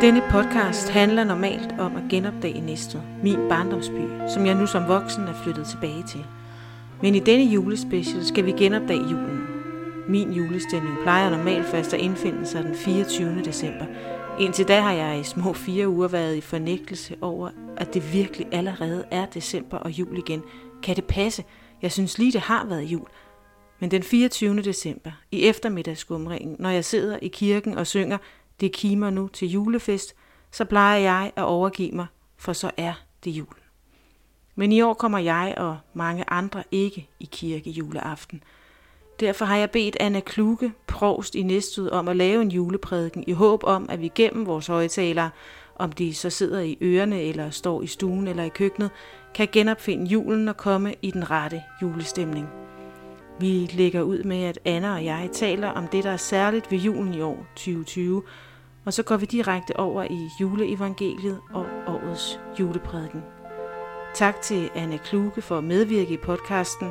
Denne podcast handler normalt om at genopdage Næstved, min barndomsby, som jeg nu som voksen er flyttet tilbage til. Men i denne julespecial skal vi genopdage julen. Min julestemning plejer normalt først at indfinde sig den 24. december. Indtil da har jeg i små fire uger været i fornægtelse over, at det virkelig allerede er december og jul igen. Kan det passe? Jeg synes lige, det har været jul. Men den 24. december, i eftermiddagsskumringen, når jeg sidder i kirken og synger det kimer nu til julefest, så plejer jeg at overgive mig, for så er det jul. Men i år kommer jeg og mange andre ikke i kirke juleaften. Derfor har jeg bedt Anna Kluge, provst i Næstud, om at lave en juleprædiken i håb om, at vi gennem vores højtalere, om de så sidder i ørerne eller står i stuen eller i køkkenet, kan genopfinde julen og komme i den rette julestemning. Vi lægger ud med, at Anna og jeg taler om det, der er særligt ved julen i år 2020, og så går vi direkte over i juleevangeliet og årets juleprædiken. Tak til Anna Kluge for at medvirke i podcasten,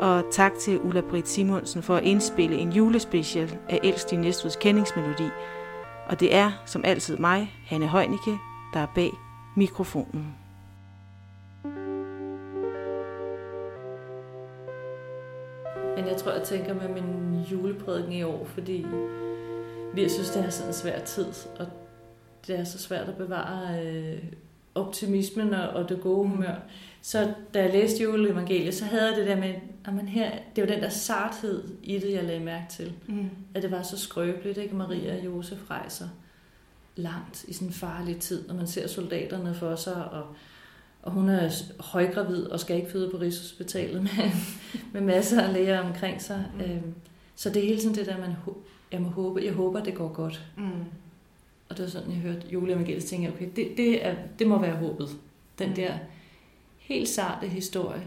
og tak til Ulla Britt Simonsen for at indspille en julespecial af Elst i Næstveds kendingsmelodi. Og det er, som altid mig, Hanne Højnicke, der er bag mikrofonen. Men jeg tror, jeg tænker med min juleprædiken i år, fordi vi synes, det er sådan en svær tid, og det er så svært at bevare øh, optimismen og, og det gode humør. Så da jeg læste juleevangeliet, så havde jeg det der med, at man her, det var den der sarthed i det, jeg lagde mærke til. Mm. At det var så skrøbeligt, ikke? Maria og Josef rejser langt i sådan en farlig tid, når man ser soldaterne for sig, og, og hun er højgravid og skal ikke føde på Rigshospitalet med, med masser af læger omkring sig. Mm. Øhm, så det er hele tiden det der, man, jeg må håbe, jeg håber, det går godt. Mm. Og det var sådan, jeg hørte juleevangeliet, tænkte jeg, okay, det, det, er, det må være håbet. Den mm. der helt sarte historie,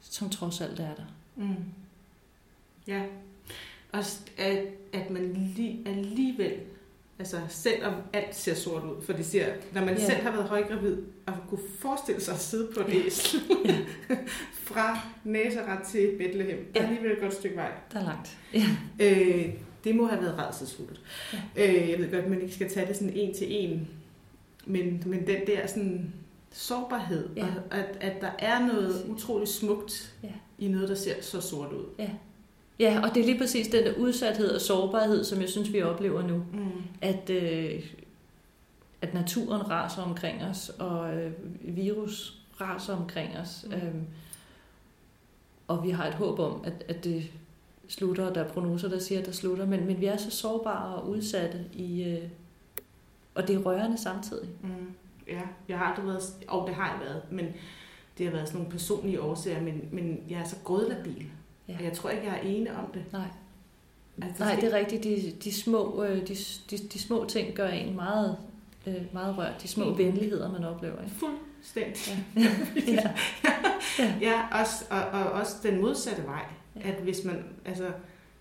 som trods alt er der. Mm. Ja, og at, at man li, alligevel, altså selvom alt ser sort ud, for det siger, når man ja. selv har været højgravid, og kunne forestille sig at sidde på et æsel, ja. fra Nazareth til Bethlehem, der ja. er alligevel et godt stykke vej. Der er langt. Ja. Øh, det må have været redselsfuldt. Ja. Øh, jeg ved godt, at man ikke skal tage det sådan en til en, men, men den der sådan sårbarhed, ja. og at, at der er noget utroligt smukt ja. i noget, der ser så sort ud. Ja. Ja, og det er lige præcis den der udsathed og sårbarhed, som jeg synes, vi oplever nu. Mm. At, øh, at naturen raser omkring os, og øh, virus raser omkring os. Mm. Øhm, og vi har et håb om, at, at det slutter, og der er prognoser, der siger, at der slutter. Men, men vi er så sårbare og udsatte, i, øh, og det er rørende samtidig. Mm ja, jeg har aldrig været, og det har jeg været, men det har været sådan nogle personlige årsager, men, men jeg er så grødlabil, ja. og jeg tror ikke, jeg er ene om det. Nej. Altså, Nej, det er rigtigt. De, de, små, øh, de, de, de små ting gør en meget, øh, meget rørt. De små mm. venligheder, man oplever. Ikke? Fuldstændig. Ja, ja. ja. ja også, og, og også den modsatte vej. Ja. At hvis man, altså,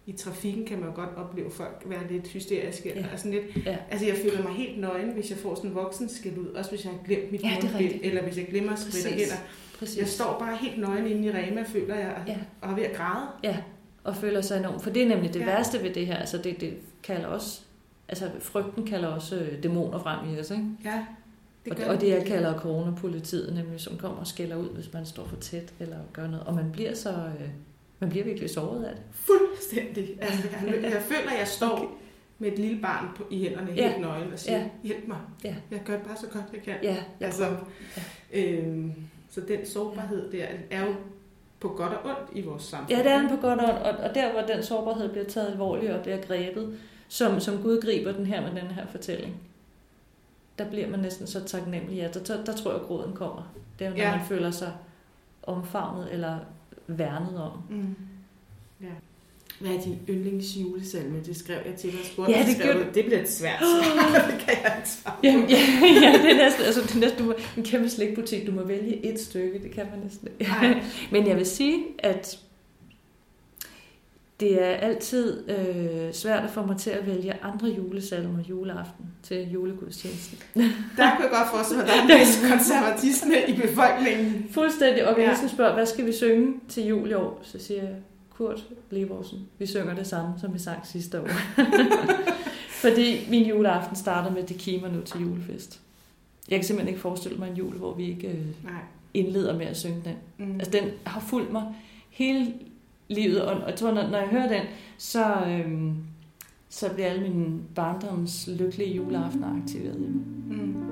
i trafikken kan man jo godt opleve folk være lidt hysteriske. Ja. Og sådan lidt. Ja. Altså jeg føler mig helt nøgen, hvis jeg får sådan en voksen skæld ud. Også hvis jeg har glemt mit ja, mundbind, eller hvis jeg glemmer at spritte hænder. Præcis. Jeg står bare helt nøgen inde i Rema, føler jeg, ja. og er ved at græde. Ja, og føler sig enormt. For det er nemlig det ja. værste ved det her. Altså det, det kalder også, altså frygten kalder også øh, dæmoner frem i os, ikke? Ja. Det og, og det jeg kalder coronapolitiet, nemlig som kommer og skælder ud, hvis man står for tæt eller gør noget. Og man bliver så... Øh, man bliver virkelig såret af det. Fuldstændig. Altså, jeg, jeg føler, at jeg står med et lille barn på, i hænderne ja. helt nøgen og siger, ja. hjælp mig. Ja. Jeg gør det bare så godt, jeg kan. Ja, jeg altså, ja. øhm, så den sårbarhed der er jo på godt og ondt i vores samfund. Ja, det er den på godt og ondt, og, og der hvor den sårbarhed bliver taget alvorligt og bliver grebet, som, som Gud griber den her med den her fortælling, der bliver man næsten så taknemmelig. Ja, der, der, der tror jeg, at gråden kommer. Det er jo, når ja. man føler sig omfavnet eller værnet om. Mm. Ja. Hvad er din yndlingsjulesalme? Det skrev jeg til dig. Spurgte, ja, det, skrev, det bliver et svært det kan jeg ikke svare ja, ja, ja, det er næsten, altså, det er næsten du må, en kæmpe slikbutik. Du må vælge et stykke. Det kan man næsten Men jeg vil sige, at det er altid øh, svært at få mig til at vælge andre julesalmer juleaften til julegudstjenesten. Der kunne jeg godt forestille mig, at der er en konservatisme i befolkningen. Fuldstændig. Og ja. spørger, hvad skal vi synge til jul i år? Så siger jeg, Kurt Levorsen, vi synger det samme, som vi sang sidste år. Fordi min juleaften starter med, at det kimer nu til julefest. Jeg kan simpelthen ikke forestille mig en jul, hvor vi ikke øh, Nej. indleder med at synge den. Mm. Altså, den har fulgt mig hele livet, og jeg tror, når, når jeg hører den, så, øhm, så bliver alle mine barndoms lykkelige juleaftener aktiveret i mig. Mm.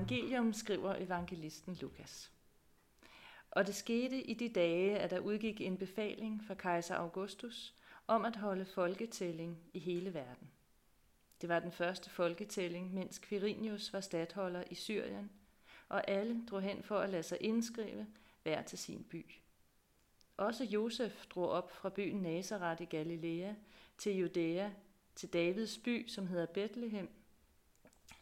Evangelium skriver evangelisten Lukas. Og det skete i de dage, at der udgik en befaling fra kejser Augustus om at holde folketælling i hele verden. Det var den første folketælling, mens Quirinius var stadholder i Syrien, og alle drog hen for at lade sig indskrive hver til sin by. Også Josef drog op fra byen Nazareth i Galilea til Judæa, til Davids by, som hedder Bethlehem,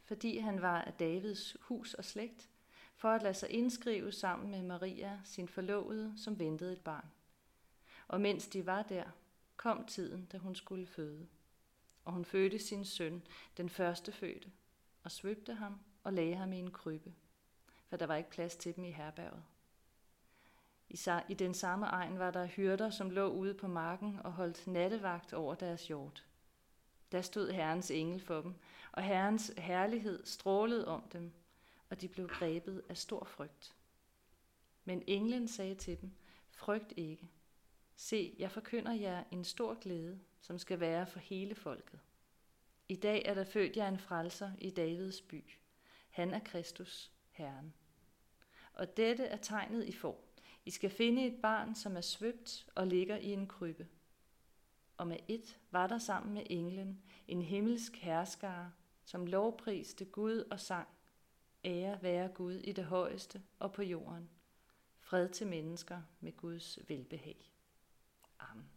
fordi han var af Davids hus og slægt, for at lade sig indskrive sammen med Maria, sin forlovede, som ventede et barn. Og mens de var der, kom tiden, da hun skulle føde. Og hun fødte sin søn, den første fødte, og svøbte ham og lagde ham i en krybbe, for der var ikke plads til dem i herberget. I den samme egen var der hyrder, som lå ude på marken og holdt nattevagt over deres hjort. Der stod Herrens engel for dem, og Herrens herlighed strålede om dem, og de blev grebet af stor frygt. Men englen sagde til dem, frygt ikke. Se, jeg forkynder jer en stor glæde, som skal være for hele folket. I dag er der født jer en frelser i Davids by. Han er Kristus, Herren. Og dette er tegnet I får. I skal finde et barn, som er svøbt og ligger i en krybbe. Og med et var der sammen med englen en himmelsk herskare, som lovpriste Gud og sang. Ære være Gud i det højeste og på jorden. Fred til mennesker med Guds velbehag. Amen.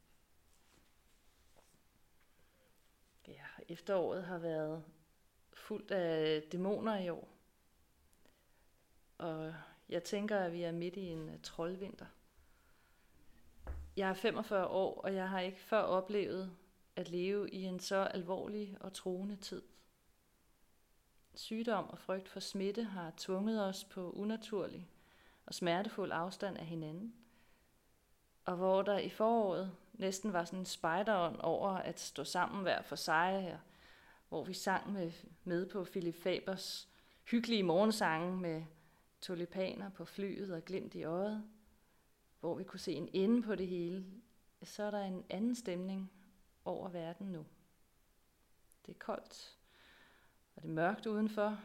Ja, efteråret har været fuldt af dæmoner i år. Og jeg tænker, at vi er midt i en øh, troldvinter. Jeg er 45 år, og jeg har ikke før oplevet at leve i en så alvorlig og troende tid. Sygdom og frygt for smitte har tvunget os på unaturlig og smertefuld afstand af hinanden. Og hvor der i foråret næsten var sådan en spejderånd over at stå sammen hver for sig, hvor vi sang med, med på Philip Fabers hyggelige morgensange med tulipaner på flyet og glimt i øjet, hvor vi kunne se en ende på det hele, så er der en anden stemning over verden nu. Det er koldt, og det er mørkt udenfor.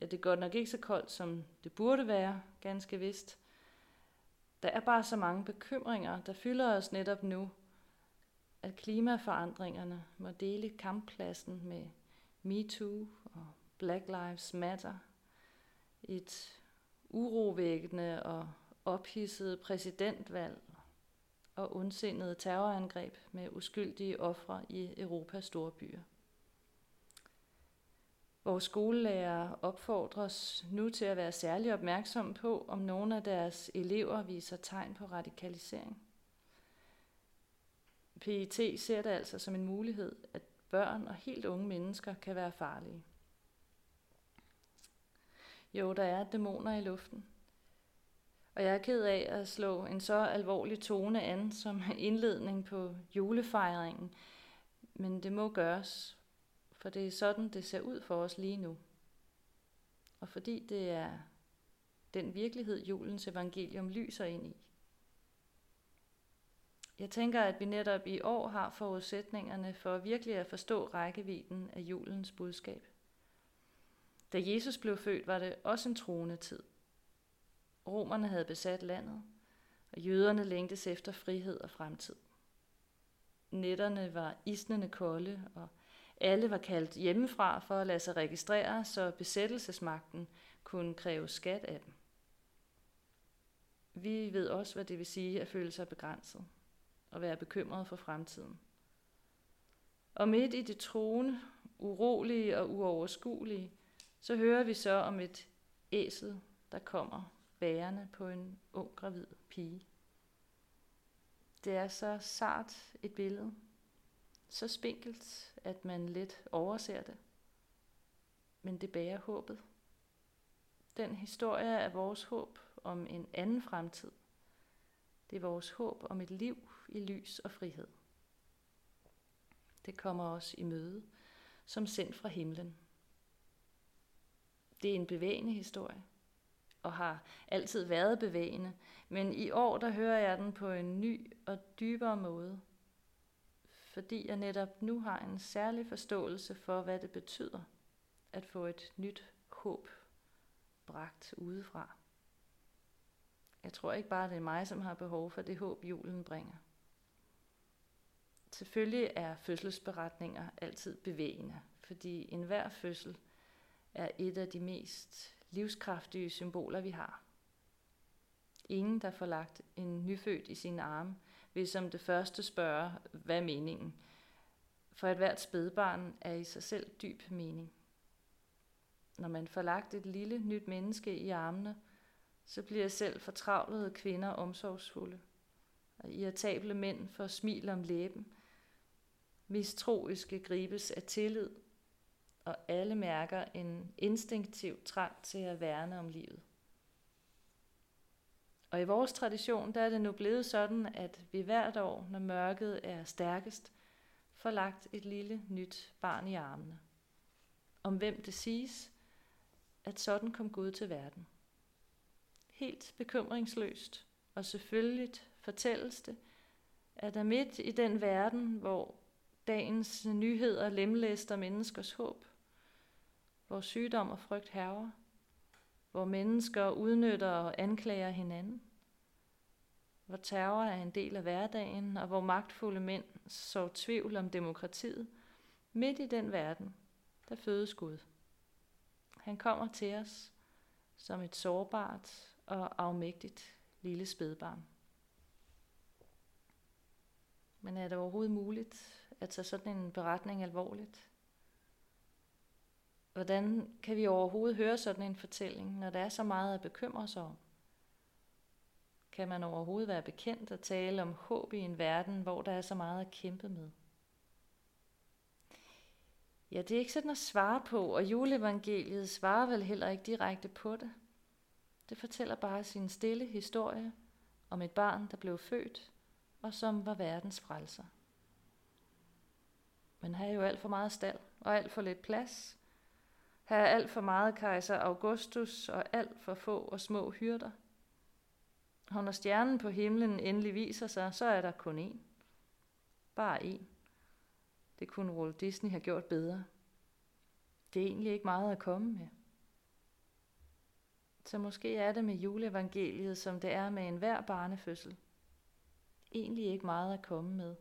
Ja, det er godt nok ikke så koldt, som det burde være, ganske vist. Der er bare så mange bekymringer, der fylder os netop nu, at klimaforandringerne må dele kamppladsen med MeToo og Black Lives Matter. Et urovækkende og ophidsede præsidentvalg og ondsindede terrorangreb med uskyldige ofre i Europas store byer. Vores skolelærer opfordres nu til at være særlig opmærksom på, om nogle af deres elever viser tegn på radikalisering. PIT ser det altså som en mulighed, at børn og helt unge mennesker kan være farlige. Jo, der er dæmoner i luften. Og jeg er ked af at slå en så alvorlig tone an som indledning på julefejringen, men det må gøres, for det er sådan, det ser ud for os lige nu. Og fordi det er den virkelighed, julens evangelium lyser ind i. Jeg tænker, at vi netop i år har forudsætningerne for virkelig at forstå rækkevidden af julens budskab. Da Jesus blev født, var det også en troende tid. Romerne havde besat landet, og jøderne længtes efter frihed og fremtid. Nætterne var isnende kolde, og Alle var kaldt hjemmefra for at lade sig registrere, så besættelsesmagten kunne kræve skat af dem. Vi ved også, hvad det vil sige at føle sig begrænset og være bekymret for fremtiden. Og midt i det troende, urolige og uoverskuelige, så hører vi så om et æsel, der kommer bærende på en ung gravid pige. Det er så sart et billede, så spinkelt, at man let overser det. Men det bærer håbet. Den historie er vores håb om en anden fremtid. Det er vores håb om et liv i lys og frihed. Det kommer os i møde, som sendt fra himlen. Det er en bevægende historie, og har altid været bevægende, men i år der hører jeg den på en ny og dybere måde, fordi jeg netop nu har en særlig forståelse for, hvad det betyder at få et nyt håb bragt udefra. Jeg tror ikke bare, det er mig, som har behov for det håb, julen bringer. Selvfølgelig er fødselsberetninger altid bevægende, fordi enhver fødsel er et af de mest livskraftige symboler, vi har. Ingen, der får lagt en nyfødt i sine arme, vil som det første spørge, hvad er meningen? For et hvert spædbarn er i sig selv dyb mening. Når man får lagt et lille nyt menneske i armene, så bliver selv fortravlede kvinder omsorgsfulde, og irritable mænd får smil om læben, mistroiske gribes af tillid, og alle mærker en instinktiv trang til at værne om livet. Og i vores tradition, der er det nu blevet sådan, at vi hvert år, når mørket er stærkest, får lagt et lille nyt barn i armene. Om hvem det siges, at sådan kom Gud til verden. Helt bekymringsløst og selvfølgelig fortælles det, at der midt i den verden, hvor dagens nyheder lemlæster menneskers håb, hvor sygdom og frygt herrer, hvor mennesker udnytter og anklager hinanden, hvor terror er en del af hverdagen, og hvor magtfulde mænd så tvivl om demokratiet, midt i den verden, der fødes Gud. Han kommer til os som et sårbart og afmægtigt lille spædbarn. Men er det overhovedet muligt at tage sådan en beretning alvorligt? Hvordan kan vi overhovedet høre sådan en fortælling, når der er så meget at bekymre sig om? Kan man overhovedet være bekendt at tale om håb i en verden, hvor der er så meget at kæmpe med? Ja, det er ikke sådan at svare på, og juleevangeliet svarer vel heller ikke direkte på det. Det fortæller bare sin stille historie om et barn, der blev født, og som var verdens frelser. Men her er jo alt for meget stald, og alt for lidt plads. Her er alt for meget kejser Augustus, og alt for få og små hyrder. Og når stjernen på himlen endelig viser sig, så er der kun én. Bare én. Det kunne Walt Disney have gjort bedre. Det er egentlig ikke meget at komme med. Så måske er det med juleevangeliet, som det er med enhver barnefødsel. Egentlig ikke meget at komme med.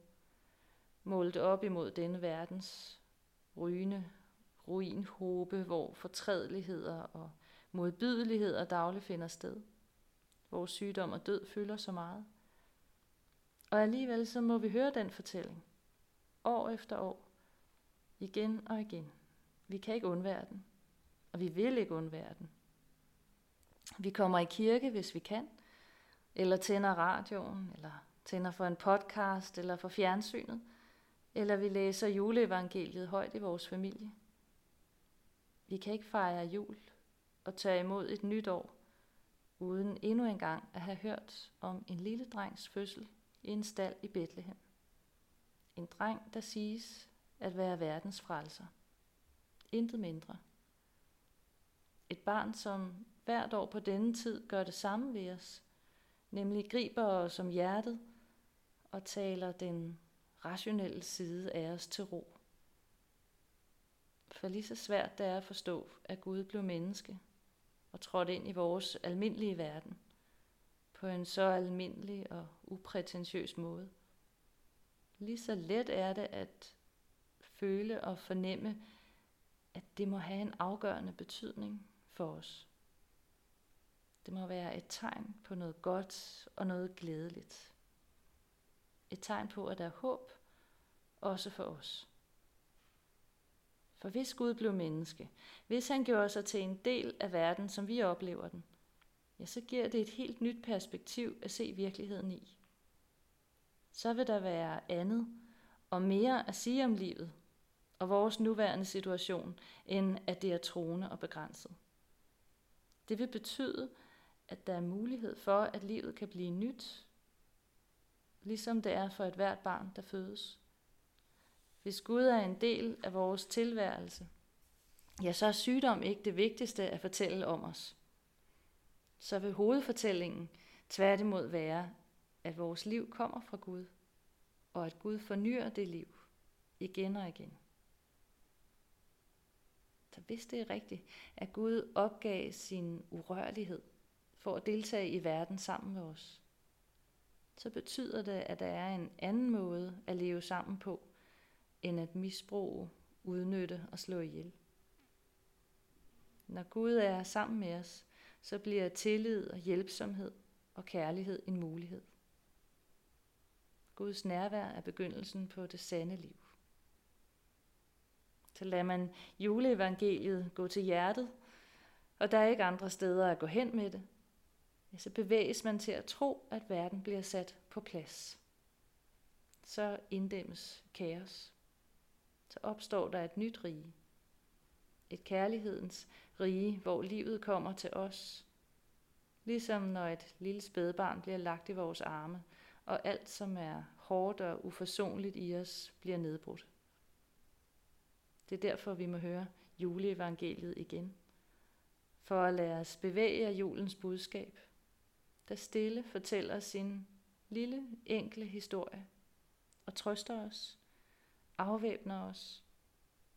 Målt op imod denne verdens rygende ruinhobe, hvor fortrædeligheder og modbydeligheder dagligt finder sted. Hvor sygdom og død fylder så meget. Og alligevel så må vi høre den fortælling. År efter år. Igen og igen. Vi kan ikke undvære den. Og vi vil ikke undvære den. Vi kommer i kirke, hvis vi kan, eller tænder radioen, eller tænder for en podcast, eller for fjernsynet, eller vi læser juleevangeliet højt i vores familie. Vi kan ikke fejre jul og tage imod et nyt år, uden endnu engang at have hørt om en lille drengs fødsel i en stald i Bethlehem. En dreng, der siges at være verdens frelser. Intet mindre. Et barn, som hvert år på denne tid gør det samme ved os, nemlig griber os om hjertet og taler den rationelle side af os til ro. For lige så svært det er at forstå, at Gud blev menneske og trådte ind i vores almindelige verden på en så almindelig og uprætentiøs måde. Lige så let er det at føle og fornemme, at det må have en afgørende betydning for os. Det må være et tegn på noget godt og noget glædeligt. Et tegn på, at der er håb, også for os. For hvis Gud blev menneske, hvis han gjorde sig til en del af verden, som vi oplever den, ja, så giver det et helt nyt perspektiv at se virkeligheden i. Så vil der være andet og mere at sige om livet og vores nuværende situation, end at det er troende og begrænset. Det vil betyde, at der er mulighed for, at livet kan blive nyt, ligesom det er for et hvert barn, der fødes. Hvis Gud er en del af vores tilværelse, ja, så er sygdom ikke det vigtigste at fortælle om os. Så vil hovedfortællingen tværtimod være, at vores liv kommer fra Gud, og at Gud fornyer det liv igen og igen. Så hvis det er rigtigt, at Gud opgav sin urørlighed for at deltage i verden sammen med os, så betyder det, at der er en anden måde at leve sammen på, end at misbruge, udnytte og slå ihjel. Når Gud er sammen med os, så bliver tillid og hjælpsomhed og kærlighed en mulighed. Guds nærvær er begyndelsen på det sande liv. Så lader man juleevangeliet gå til hjertet, og der er ikke andre steder at gå hen med det, ja, så bevæges man til at tro, at verden bliver sat på plads. Så inddæmmes kaos. Så opstår der et nyt rige. Et kærlighedens rige, hvor livet kommer til os. Ligesom når et lille spædbarn bliver lagt i vores arme, og alt som er hårdt og uforsonligt i os bliver nedbrudt. Det er derfor, vi må høre juleevangeliet igen. For at lade os bevæge af julens budskab, der stille fortæller sin lille, enkle historie og trøster os, afvæbner os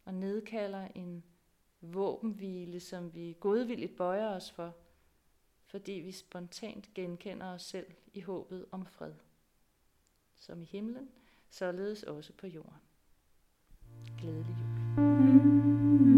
og nedkalder en våbenhvile, som vi godvilligt bøjer os for, fordi vi spontant genkender os selv i håbet om fred. Som i himlen, således også på jorden. Glædelig jul. Mm.